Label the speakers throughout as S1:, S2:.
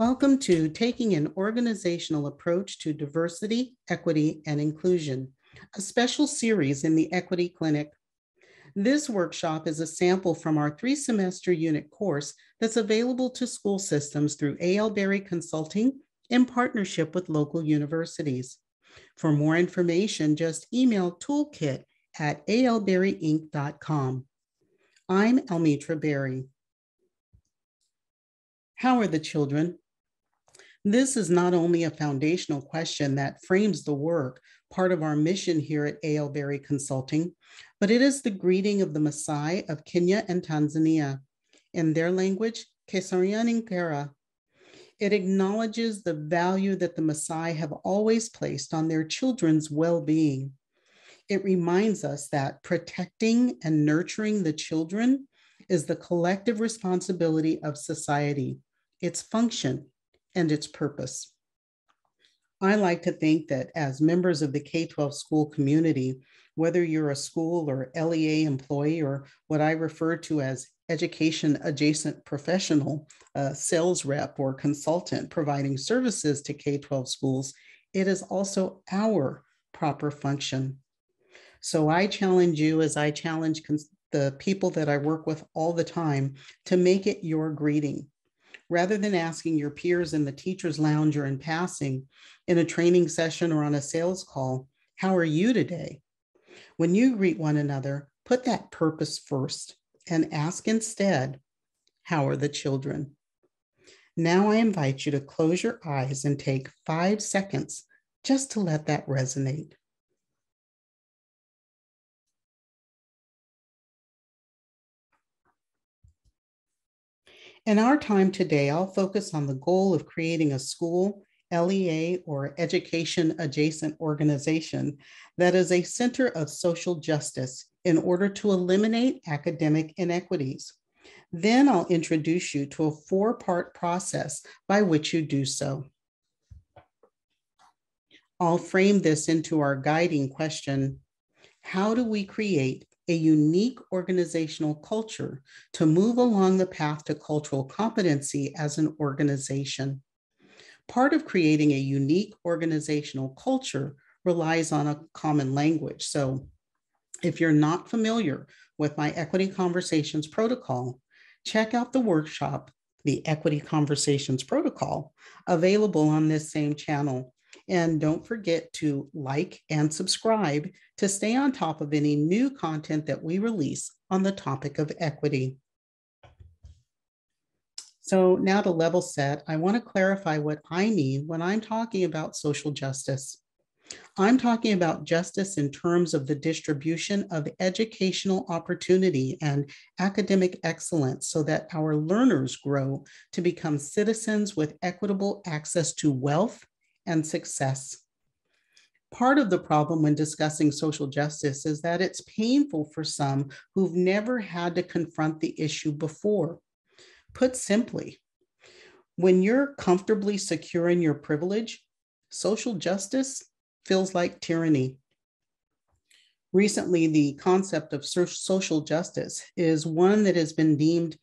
S1: Welcome to Taking an Organizational Approach to Diversity, Equity, and Inclusion, a special series in the Equity Clinic. This workshop is a sample from our three semester unit course that's available to school systems through A.L. Berry Consulting in partnership with local universities. For more information, just email toolkit at alberryinc.com. I'm Almitra Berry. How are the children? This is not only a foundational question that frames the work, part of our mission here at A.L. Berry Consulting, but it is the greeting of the Maasai of Kenya and Tanzania. In their language, Kasserian Ingera. It acknowledges the value that the Maasai have always placed on their children's well being. It reminds us that protecting and nurturing the children is the collective responsibility of society its function, and its purpose. I like to think that as members of the K 12 school community, whether you're a school or LEA employee or what I refer to as education adjacent professional, sales rep, or consultant providing services to K 12 schools, it is also our proper function. So I challenge you, as I challenge cons- the people that I work with all the time, to make it your greeting rather than asking your peers in the teacher's lounge or in passing in a training session or on a sales call, How are you today? When you greet one another, put that purpose first and ask instead, How are the children? Now I invite you to close your eyes and take five seconds just to let that resonate. In our time today, I'll focus on the goal of creating a school, LEA, or education adjacent organization that is a center of social justice in order to eliminate academic inequities. Then I'll introduce you to a four part process by which you do so. I'll frame this into our guiding question How do we create a unique organizational culture to move along the path to cultural competency as an organization. Part of creating a unique organizational culture relies on a common language. So, if you're not familiar with my Equity Conversations protocol, check out the workshop, the Equity Conversations protocol, available on this same channel. And don't forget to like and subscribe to stay on top of any new content that we release on the topic of equity. So now to level set, I want to clarify what I mean when I'm talking about social justice. I'm talking about justice in terms of the distribution of educational opportunity and academic excellence so that our learners grow to become citizens with equitable access to wealth and success. Part of the problem when discussing social justice is that it's painful for some who've never had to confront the issue before. Put simply, when you're comfortably secure in your privilege, social justice feels like tyranny. Recently, the concept of social justice is one that has been deemed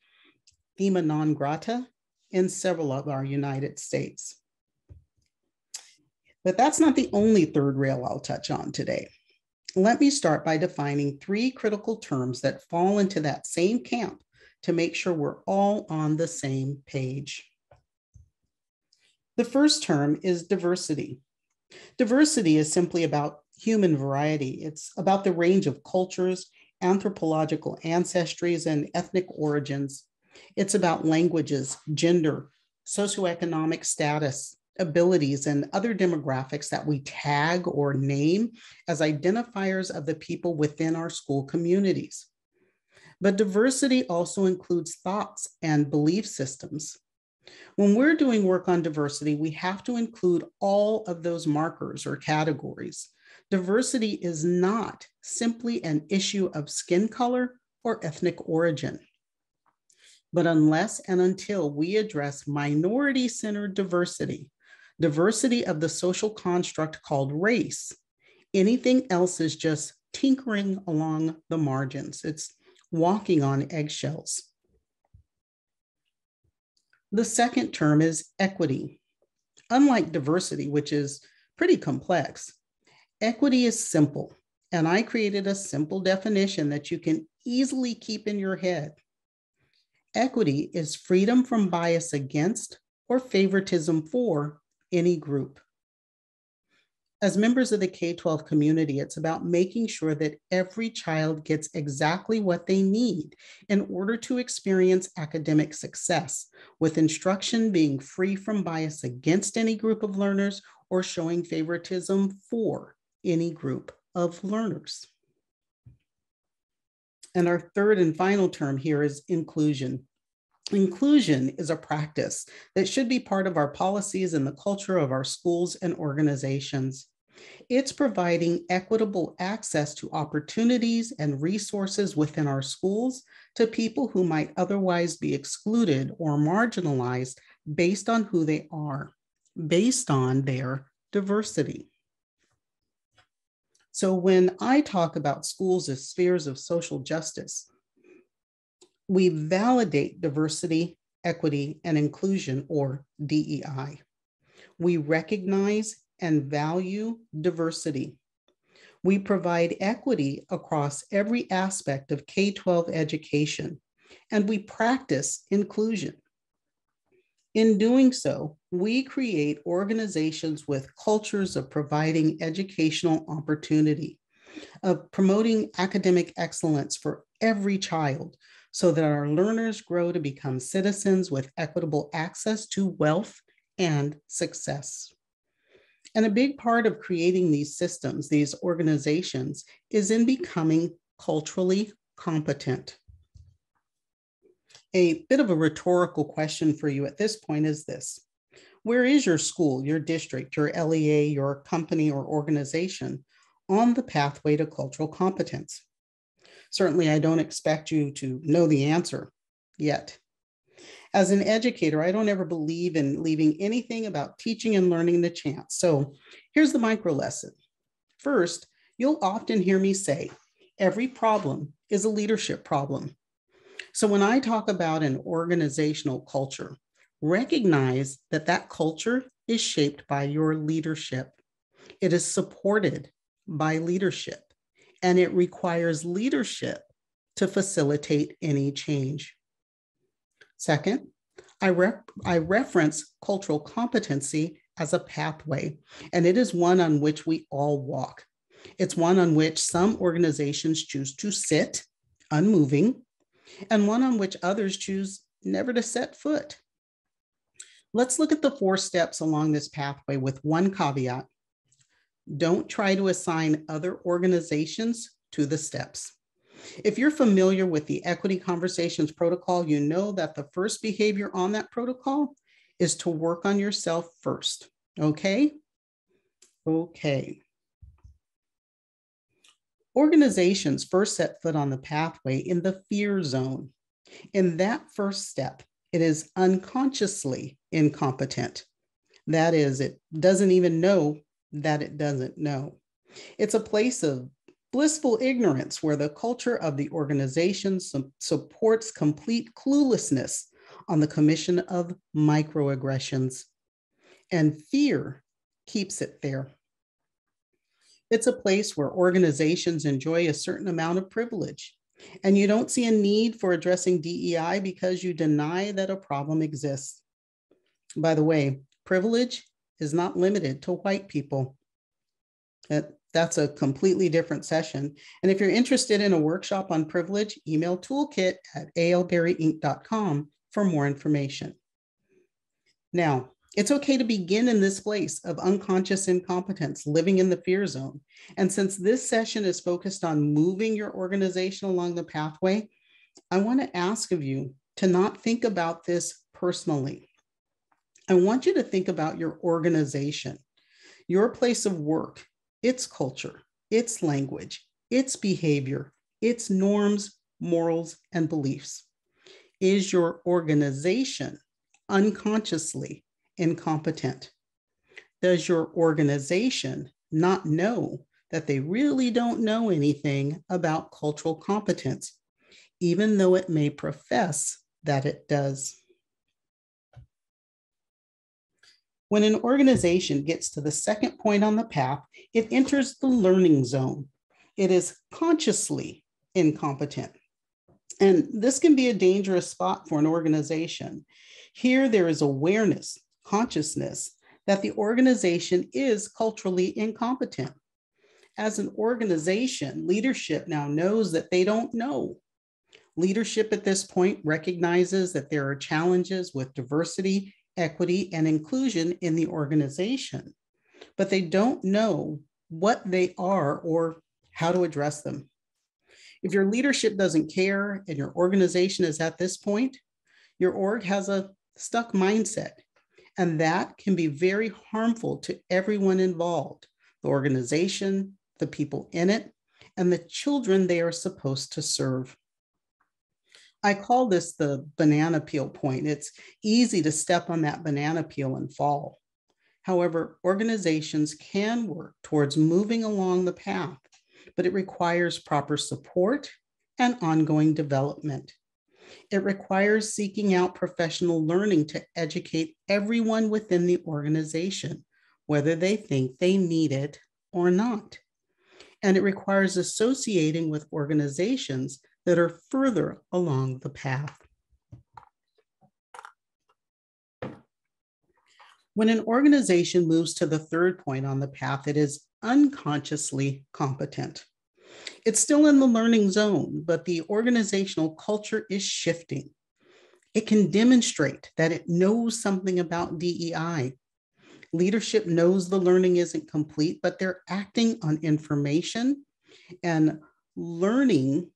S1: thema non grata in several of our United States. But that's not the only third rail I'll touch on today. Let me start by defining three critical terms that fall into that same camp to make sure we're all on the same page. The first term is diversity. Diversity is simply about human variety. It's about the range of cultures, anthropological ancestries, and ethnic origins. It's about languages, gender, socioeconomic status, abilities and other demographics that we tag or name as identifiers of the people within our school communities. But diversity also includes thoughts and belief systems. When we're doing work on diversity, we have to include all of those markers or categories. Diversity is not simply an issue of skin color or ethnic origin. But unless and until we address minority centered diversity, diversity of the social construct called race. Anything else is just tinkering along the margins, it's walking on eggshells. The second term is equity. Unlike diversity, which is pretty complex, equity is simple. And I created a simple definition that you can easily keep in your head. Equity is freedom from bias against or favoritism for any group. As members of the K 12 community, it's about making sure that every child gets exactly what they need in order to experience academic success, with instruction being free from bias against any group of learners or showing favoritism for any group of learners. And our third and final term here is inclusion. Inclusion is a practice that should be part of our policies and the culture of our schools and organizations. It's providing equitable access to opportunities and resources within our schools to people who might otherwise be excluded or marginalized based on who they are, based on their diversity. So when I talk about schools as spheres of social justice, we validate diversity, equity, and inclusion, or DEI. We recognize and value diversity. We provide equity across every aspect of K 12 education, and we practice inclusion. In doing so, we create organizations with cultures of providing educational opportunity, of promoting academic excellence for every child, so that our learners grow to become citizens with equitable access to wealth and success. And a big part of creating these systems, these organizations, is in becoming culturally competent. A bit of a rhetorical question for you at this point is this Where is your school, your district, your LEA, your company, or organization on the pathway to cultural competence? Certainly, I don't expect you to know the answer yet. As an educator, I don't ever believe in leaving anything about teaching and learning the chance. So here's the micro lesson. First, you'll often hear me say, every problem is a leadership problem. So when I talk about an organizational culture, recognize that that culture is shaped by your leadership. It is supported by leadership and it requires leadership to facilitate any change. Second, I, I reference cultural competency as a pathway, and it is one on which we all walk. It's one on which some organizations choose to sit unmoving, and one on which others choose never to set foot. Let's look at the four steps along this pathway with one caveat don't try to assign other organizations to the steps. If you're familiar with the Equity Conversations protocol, you know that the first behavior on that protocol is to work on yourself first. Okay? Okay. Organizations first set foot on the pathway in the fear zone. In that first step, it is unconsciously incompetent. That is, it doesn't even know that it doesn't know. It's a place of blissful ignorance where the culture of the organization su- supports complete cluelessness on the commission of microaggressions, and fear keeps it there. It's a place where organizations enjoy a certain amount of privilege, and you don't see a need for addressing DEI because you deny that a problem exists. By the way, privilege is not limited to white people. That, that's a completely different session. And if you're interested in a workshop on privilege, email toolkit at alberryinc.com for more information. Now, it's okay to begin in this place of unconscious incompetence, living in the fear zone. And since this session is focused on moving your organization along the pathway, I want to ask of you to not think about this personally. I want you to think about your organization, your place of work, its culture, its language, its behavior, its norms, morals, and beliefs. Is your organization unconsciously incompetent? Does your organization not know that they really don't know anything about cultural competence, even though it may profess that it does? When an organization gets to the second point on the path, it enters the learning zone. It is consciously incompetent. And this can be a dangerous spot for an organization. Here, there is awareness, consciousness that the organization is culturally incompetent. As an organization, leadership now knows that they don't know. Leadership at this point recognizes that there are challenges with diversity equity, and inclusion in the organization, but they don't know what they are or how to address them. If your leadership doesn't care and your organization is at this point, your org has a stuck mindset, and that can be very harmful to everyone involved the organization, the people in it, and the children they are supposed to serve. I call this the banana peel point. It's easy to step on that banana peel and fall. However, organizations can work towards moving along the path, but it requires proper support and ongoing development. It requires seeking out professional learning to educate everyone within the organization, whether they think they need it or not. And it requires associating with organizations that are further along the path. When an organization moves to the third point on the path, it is unconsciously competent. It's still in the learning zone, but the organizational culture is shifting. It can demonstrate that it knows something about DEI. Leadership knows the learning isn't complete, but they're acting on information and learning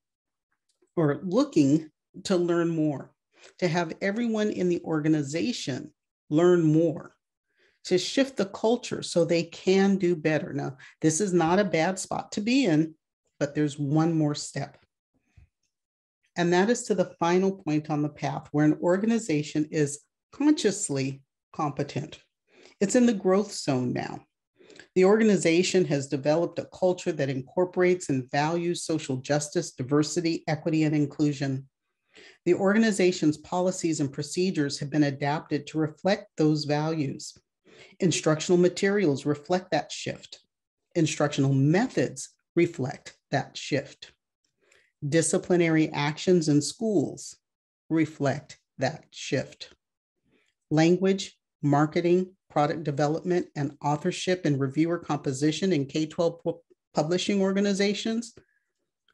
S1: or looking to learn more, to have everyone in the organization learn more, to shift the culture so they can do better. Now, this is not a bad spot to be in, but there's one more step. And that is to the final point on the path where an organization is consciously competent. It's in the growth zone now. The organization has developed a culture that incorporates and values social justice, diversity, equity, and inclusion. The organization's policies and procedures have been adapted to reflect those values. Instructional materials reflect that shift. Instructional methods reflect that shift. Disciplinary actions in schools reflect that shift. Language, marketing, product development, and authorship and reviewer composition in K 12 publishing organizations,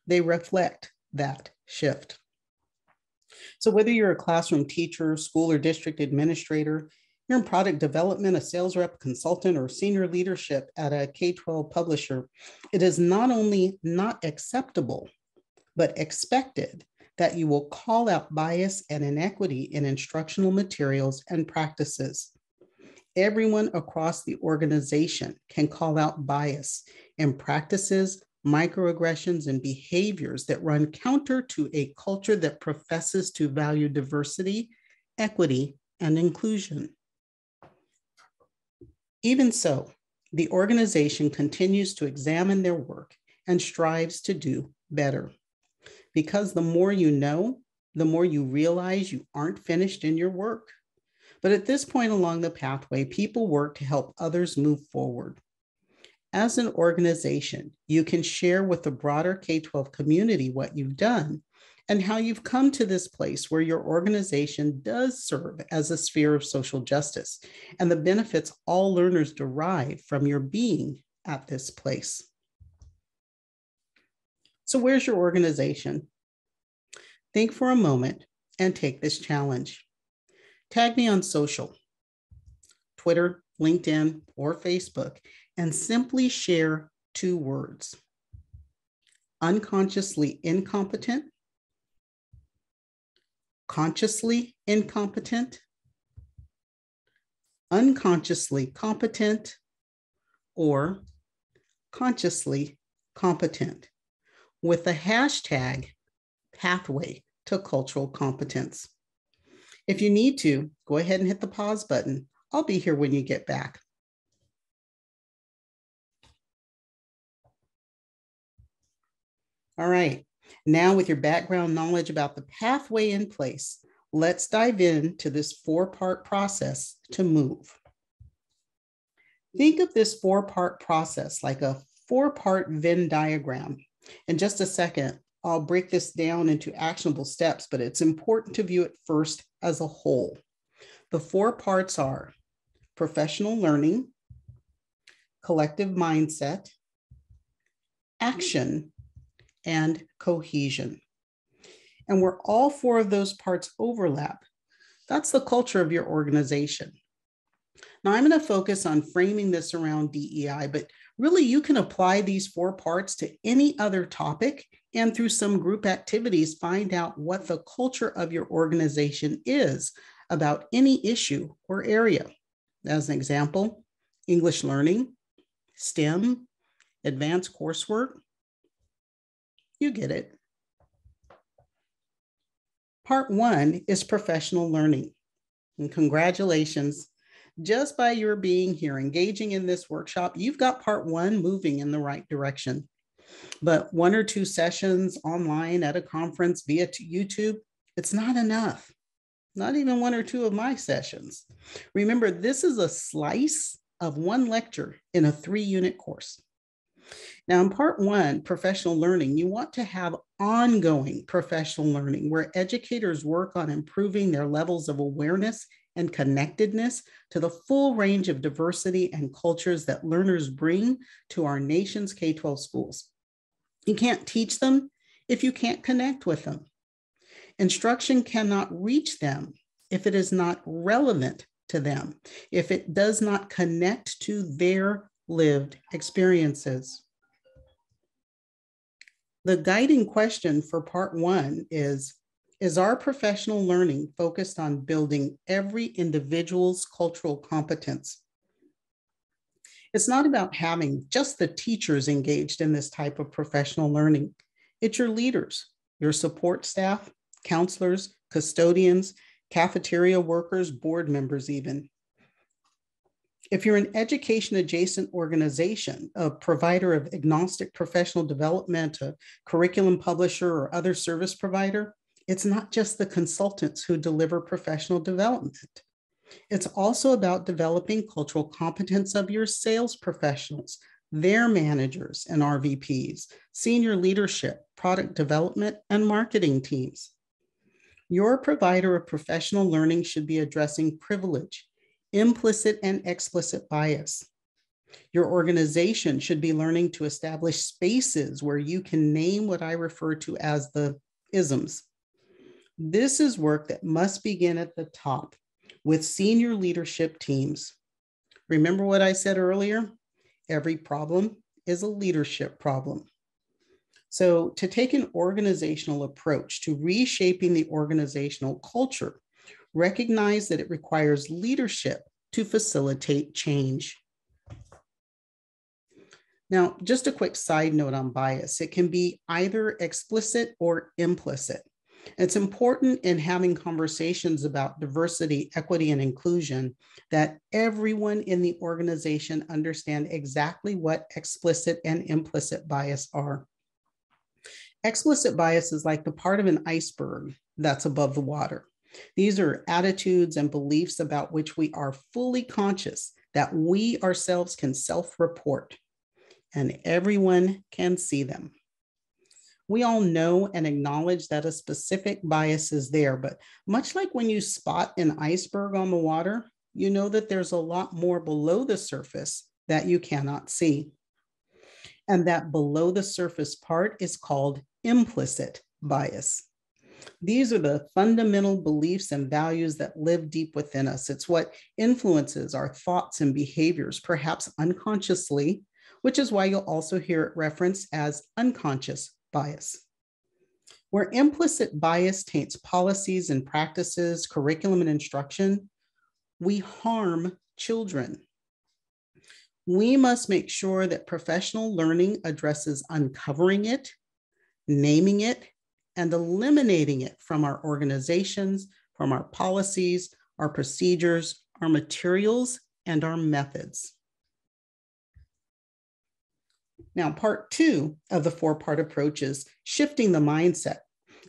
S1: they reflect that shift. So, whether you're a classroom teacher, school or district administrator, you're in product development, a sales rep, consultant, or senior leadership at a K 12 publisher, it is not only not acceptable, but expected that you will call out bias and inequity in instructional materials and practices everyone across the organization can call out bias and practices, microaggressions, and behaviors that run counter to a culture that professes to value diversity, equity, and inclusion. Even so, the organization continues to examine their work and strives to do better. Because the more you know, the more you realize you aren't finished in your work. But at this point along the pathway, people work to help others move forward. As an organization, you can share with the broader K 12 community what you've done and how you've come to this place where your organization does serve as a sphere of social justice and the benefits all learners derive from your being at this place. So, where's your organization? Think for a moment and take this challenge. Tag me on social, Twitter, LinkedIn, or Facebook, and simply share two words unconsciously incompetent, consciously incompetent, unconsciously competent, or consciously competent with the hashtag pathway to cultural competence. If you need to, go ahead and hit the pause button. I'll be here when you get back. All right, now with your background knowledge about the pathway in place, let's dive into this four-part process to move. Think of this four part process like a four part Venn diagram. In just a second, I'll break this down into actionable steps, but it's important to view it first as a whole. The four parts are professional learning, collective mindset, action, and cohesion. And where all four of those parts overlap, that's the culture of your organization. Now, I'm going to focus on framing this around DEI, but really you can apply these four parts to any other topic and through some group activities, find out what the culture of your organization is about any issue or area. As an example, English learning, STEM, advanced coursework. You get it. Part one is professional learning. And congratulations, just by your being here, engaging in this workshop, you've got part one moving in the right direction. But one or two sessions online at a conference via YouTube, it's not enough. Not even one or two of my sessions. Remember, this is a slice of one lecture in a three unit course. Now, in part one, professional learning, you want to have ongoing professional learning where educators work on improving their levels of awareness and connectedness to the full range of diversity and cultures that learners bring to our nation's K 12 schools. You can't teach them if you can't connect with them. Instruction cannot reach them if it is not relevant to them, if it does not connect to their lived experiences. The guiding question for part one is Is our professional learning focused on building every individual's cultural competence? It's not about having just the teachers engaged in this type of professional learning. It's your leaders, your support staff, counselors, custodians, cafeteria workers, board members, even. If you're an education adjacent organization, a provider of agnostic professional development, a curriculum publisher, or other service provider, it's not just the consultants who deliver professional development. It's also about developing cultural competence of your sales professionals, their managers and RVPs, senior leadership, product development, and marketing teams. Your provider of professional learning should be addressing privilege, implicit and explicit bias. Your organization should be learning to establish spaces where you can name what I refer to as the isms. This is work that must begin at the top with senior leadership teams. Remember what I said earlier? Every problem is a leadership problem. So, to take an organizational approach to reshaping the organizational culture, recognize that it requires leadership to facilitate change. Now, just a quick side note on bias it can be either explicit or implicit. It's important in having conversations about diversity, equity, and inclusion that everyone in the organization understand exactly what explicit and implicit bias are. Explicit bias is like the part of an iceberg that's above the water. These are attitudes and beliefs about which we are fully conscious that we ourselves can self report and everyone can see them we all know and acknowledge that a specific bias is there, but much like when you spot an iceberg on the water, you know that there's a lot more below the surface that you cannot see. And that below the surface part is called implicit bias. These are the fundamental beliefs and values that live deep within us. It's what influences our thoughts and behaviors, perhaps unconsciously, which is why you'll also hear it referenced as unconscious bias. Where implicit bias taints policies and practices, curriculum and instruction, we harm children. We must make sure that professional learning addresses uncovering it, naming it, and eliminating it from our organizations, from our policies, our procedures, our materials, and our methods. Now, part two of the four part approach is shifting the mindset.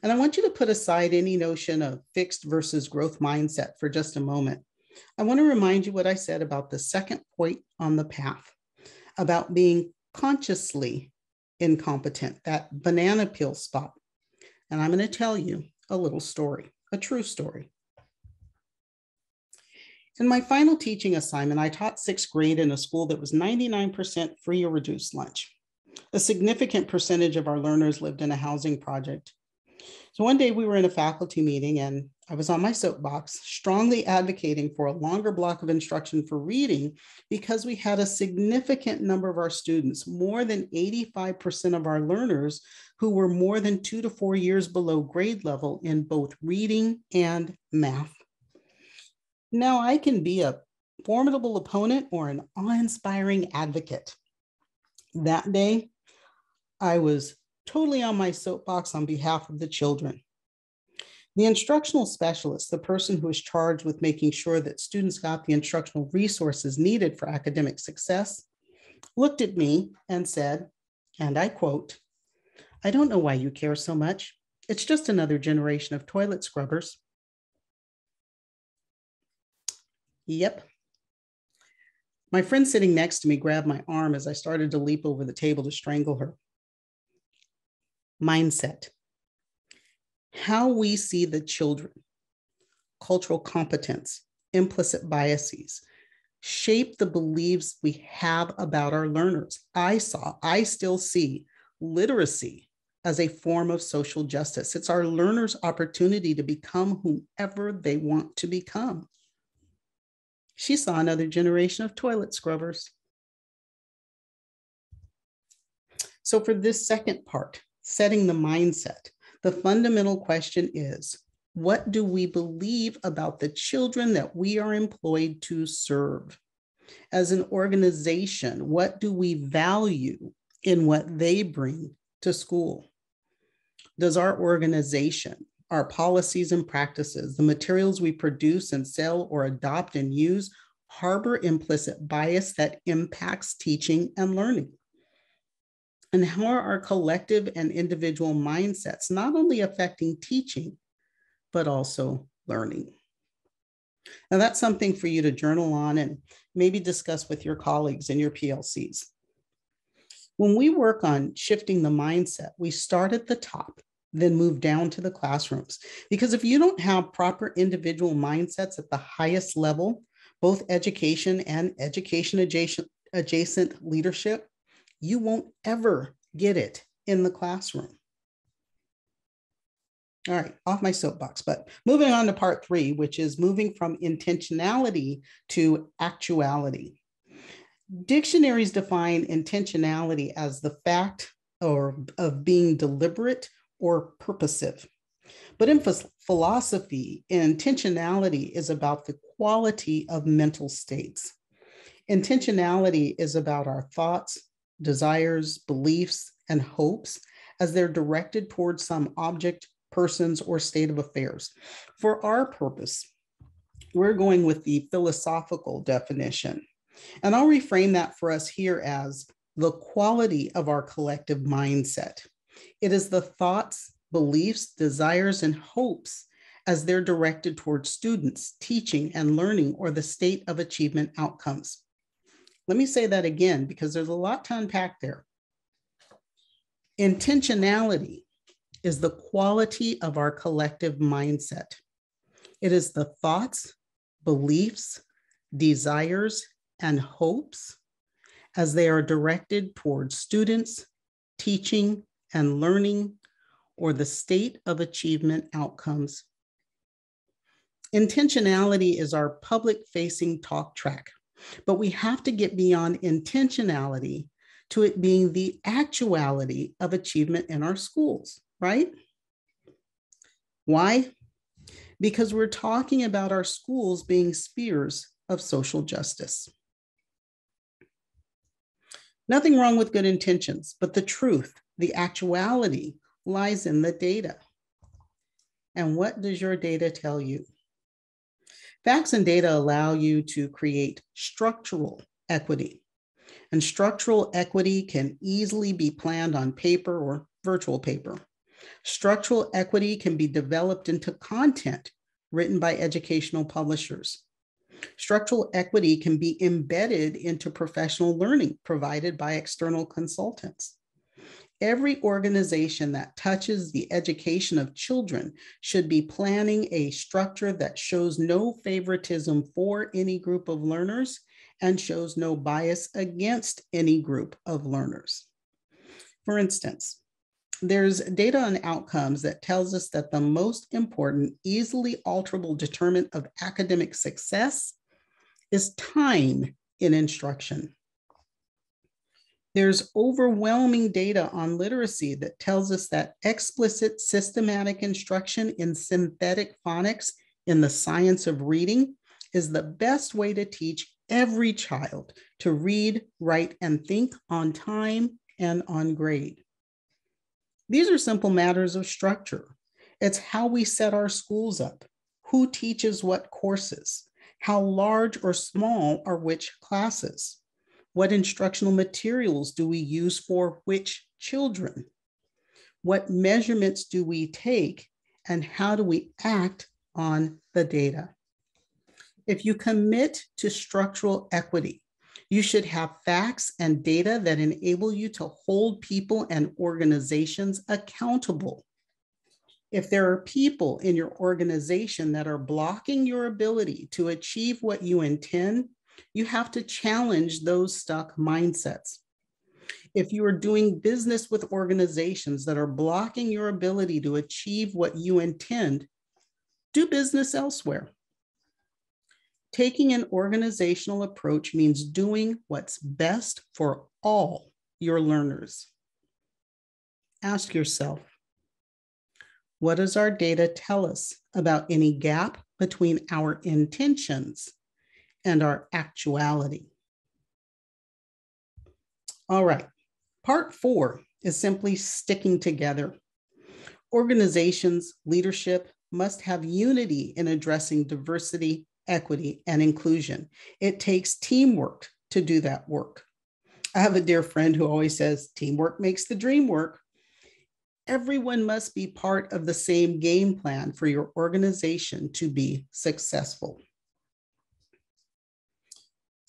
S1: And I want you to put aside any notion of fixed versus growth mindset for just a moment. I want to remind you what I said about the second point on the path about being consciously incompetent, that banana peel spot. And I'm going to tell you a little story, a true story. In my final teaching assignment, I taught sixth grade in a school that was 99% free or reduced lunch. A significant percentage of our learners lived in a housing project. So one day we were in a faculty meeting and I was on my soapbox, strongly advocating for a longer block of instruction for reading because we had a significant number of our students, more than 85% of our learners, who were more than two to four years below grade level in both reading and math. Now, I can be a formidable opponent or an awe inspiring advocate. That day, I was totally on my soapbox on behalf of the children. The instructional specialist, the person who is charged with making sure that students got the instructional resources needed for academic success, looked at me and said, and I quote, I don't know why you care so much. It's just another generation of toilet scrubbers. Yep. My friend sitting next to me grabbed my arm as I started to leap over the table to strangle her. Mindset. How we see the children, cultural competence, implicit biases, shape the beliefs we have about our learners. I saw, I still see literacy as a form of social justice. It's our learners' opportunity to become whomever they want to become she saw another generation of toilet scrubbers. So, for this second part, setting the mindset, the fundamental question is what do we believe about the children that we are employed to serve? As an organization, what do we value in what they bring to school? Does our organization our policies and practices, the materials we produce and sell or adopt and use harbor implicit bias that impacts teaching and learning. And how are our collective and individual mindsets not only affecting teaching, but also learning? Now, that's something for you to journal on and maybe discuss with your colleagues in your PLCs. When we work on shifting the mindset, we start at the top then move down to the classrooms. Because if you don't have proper individual mindsets at the highest level, both education and education adjacent, adjacent leadership, you won't ever get it in the classroom. All right, off my soapbox, but moving on to part three, which is moving from intentionality to actuality. Dictionaries define intentionality as the fact or of being deliberate or purposive. But in philosophy, intentionality is about the quality of mental states. Intentionality is about our thoughts, desires, beliefs, and hopes as they're directed towards some object, persons, or state of affairs. For our purpose, we're going with the philosophical definition. And I'll reframe that for us here as the quality of our collective mindset. It is the thoughts, beliefs, desires, and hopes as they're directed towards students, teaching and learning, or the state of achievement outcomes. Let me say that again because there's a lot to unpack there. Intentionality is the quality of our collective mindset. It is the thoughts, beliefs, desires, and hopes as they are directed towards students, teaching, and learning or the state of achievement outcomes. Intentionality is our public facing talk track, but we have to get beyond intentionality to it being the actuality of achievement in our schools, right? Why? Because we're talking about our schools being spheres of social justice. Nothing wrong with good intentions, but the truth the actuality lies in the data. And what does your data tell you? Facts and data allow you to create structural equity. And structural equity can easily be planned on paper or virtual paper. Structural equity can be developed into content written by educational publishers. Structural equity can be embedded into professional learning provided by external consultants. Every organization that touches the education of children should be planning a structure that shows no favoritism for any group of learners and shows no bias against any group of learners. For instance, there's data on outcomes that tells us that the most important, easily alterable determinant of academic success is time in instruction. There's overwhelming data on literacy that tells us that explicit systematic instruction in synthetic phonics in the science of reading is the best way to teach every child to read, write, and think on time and on grade. These are simple matters of structure. It's how we set our schools up, who teaches what courses, how large or small are which classes, what instructional materials do we use for which children, what measurements do we take, and how do we act on the data. If you commit to structural equity, you should have facts and data that enable you to hold people and organizations accountable. If there are people in your organization that are blocking your ability to achieve what you intend, you have to challenge those stuck mindsets. If you are doing business with organizations that are blocking your ability to achieve what you intend, do business elsewhere. Taking an organizational approach means doing what's best for all your learners. Ask yourself, what does our data tell us about any gap between our intentions and our actuality? All right, part four is simply sticking together. Organizations, leadership must have unity in addressing diversity equity, and inclusion. It takes teamwork to do that work. I have a dear friend who always says, teamwork makes the dream work. Everyone must be part of the same game plan for your organization to be successful.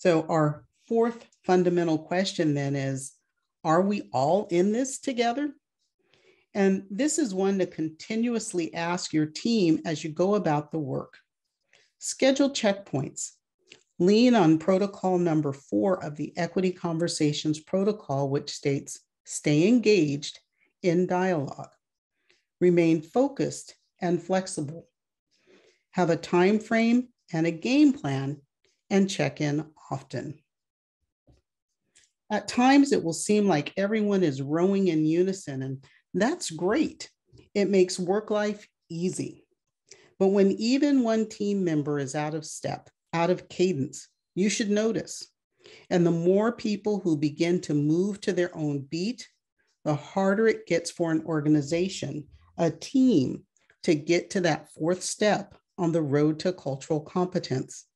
S1: So, our fourth fundamental question then is Are we all in this together? And this is one to continuously ask your team as you go about the work. Schedule checkpoints. Lean on protocol number four of the Equity Conversations Protocol, which states stay engaged in dialogue, remain focused and flexible, have a time frame and a game plan, and check in often. At times, it will seem like everyone is rowing in unison, and that's great. It makes work life easy. But when even one team member is out of step, out of cadence, you should notice. And the more people who begin to move to their own beat, the harder it gets for an organization, a team, to get to that fourth step on the road to cultural competence.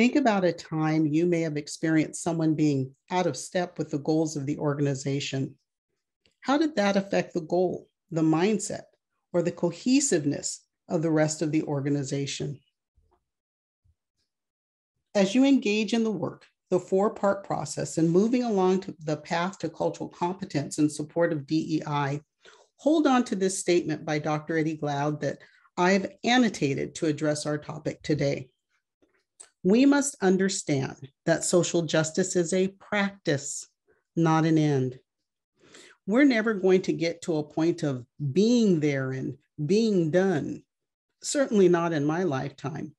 S1: Think about a time you may have experienced someone being out of step with the goals of the organization. How did that affect the goal, the mindset, or the cohesiveness of the rest of the organization. As you engage in the work, the four part process, and moving along to the path to cultural competence in support of DEI, hold on to this statement by Dr. Eddie Glaude that I've annotated to address our topic today. We must understand that social justice is a practice, not an end. We're never going to get to a point of being there and being done certainly not in my lifetime.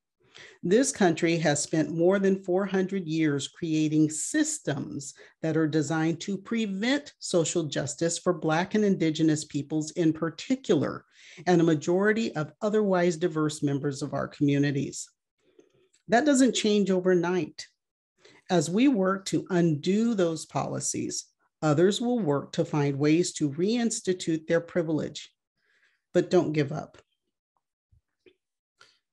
S1: This country has spent more than 400 years creating systems that are designed to prevent social justice for Black and Indigenous peoples in particular, and a majority of otherwise diverse members of our communities. That doesn't change overnight. As we work to undo those policies, others will work to find ways to reinstitute their privilege. But don't give up.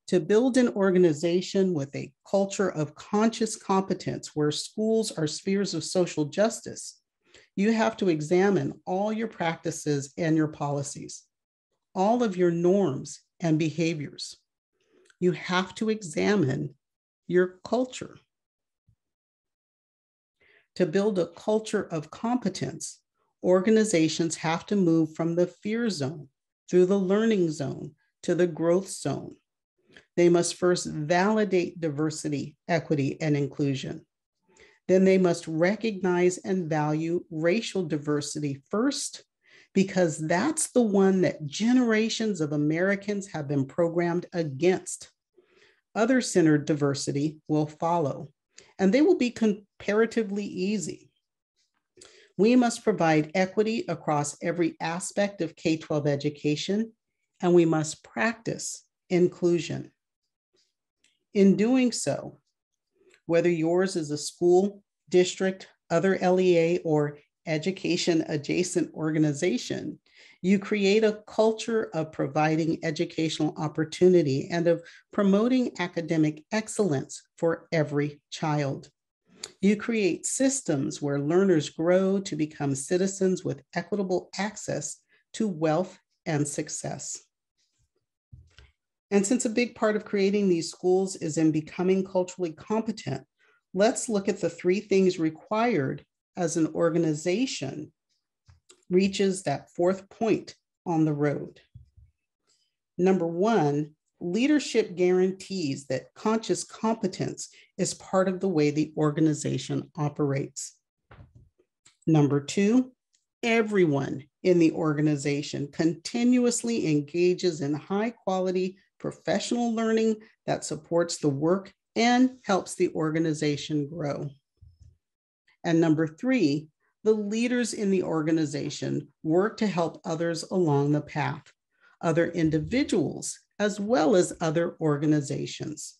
S1: To build an organization with a culture of conscious competence where schools are spheres of social justice, you have to examine all your practices and your policies, all of your norms and behaviors. You have to examine your culture. To build a culture of competence, organizations have to move from the fear zone through the learning zone to the growth zone. They must first validate diversity, equity, and inclusion. Then they must recognize and value racial diversity first, because that's the one that generations of Americans have been programmed against. Other centered diversity will follow, and they will be comparatively easy. We must provide equity across every aspect of K 12 education, and we must practice inclusion. In doing so, whether yours is a school, district, other LEA, or education adjacent organization, you create a culture of providing educational opportunity and of promoting academic excellence for every child. You create systems where learners grow to become citizens with equitable access to wealth and success. And since a big part of creating these schools is in becoming culturally competent, let's look at the three things required as an organization reaches that fourth point on the road. Number one, leadership guarantees that conscious competence is part of the way the organization operates. Number two, everyone in the organization continuously engages in high quality professional learning that supports the work and helps the organization grow. And number three, the leaders in the organization work to help others along the path, other individuals, as well as other organizations.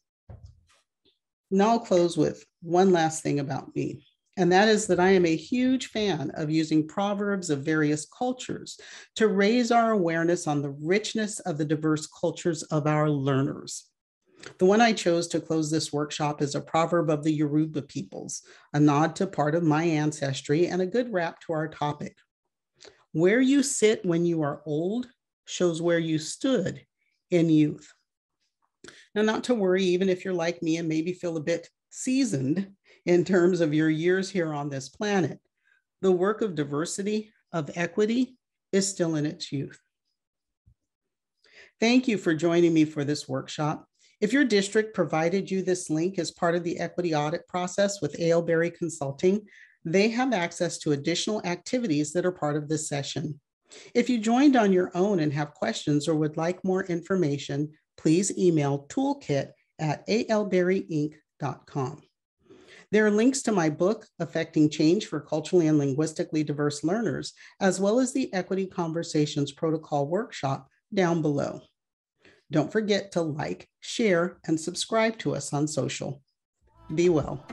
S1: Now I'll close with one last thing about me, and that is that I am a huge fan of using proverbs of various cultures to raise our awareness on the richness of the diverse cultures of our learners. The one I chose to close this workshop is a proverb of the Yoruba peoples, a nod to part of my ancestry and a good wrap to our topic. Where you sit when you are old shows where you stood in youth. Now, not to worry, even if you're like me and maybe feel a bit seasoned in terms of your years here on this planet, the work of diversity, of equity, is still in its youth. Thank you for joining me for this workshop. If your district provided you this link as part of the equity audit process with A.L. Berry Consulting, they have access to additional activities that are part of this session. If you joined on your own and have questions or would like more information, please email toolkit at ailberryinc.com. There are links to my book, Effecting Change for Culturally and Linguistically Diverse Learners, as well as the Equity Conversations Protocol Workshop down below. Don't forget to like, share, and subscribe to us on social. Be well.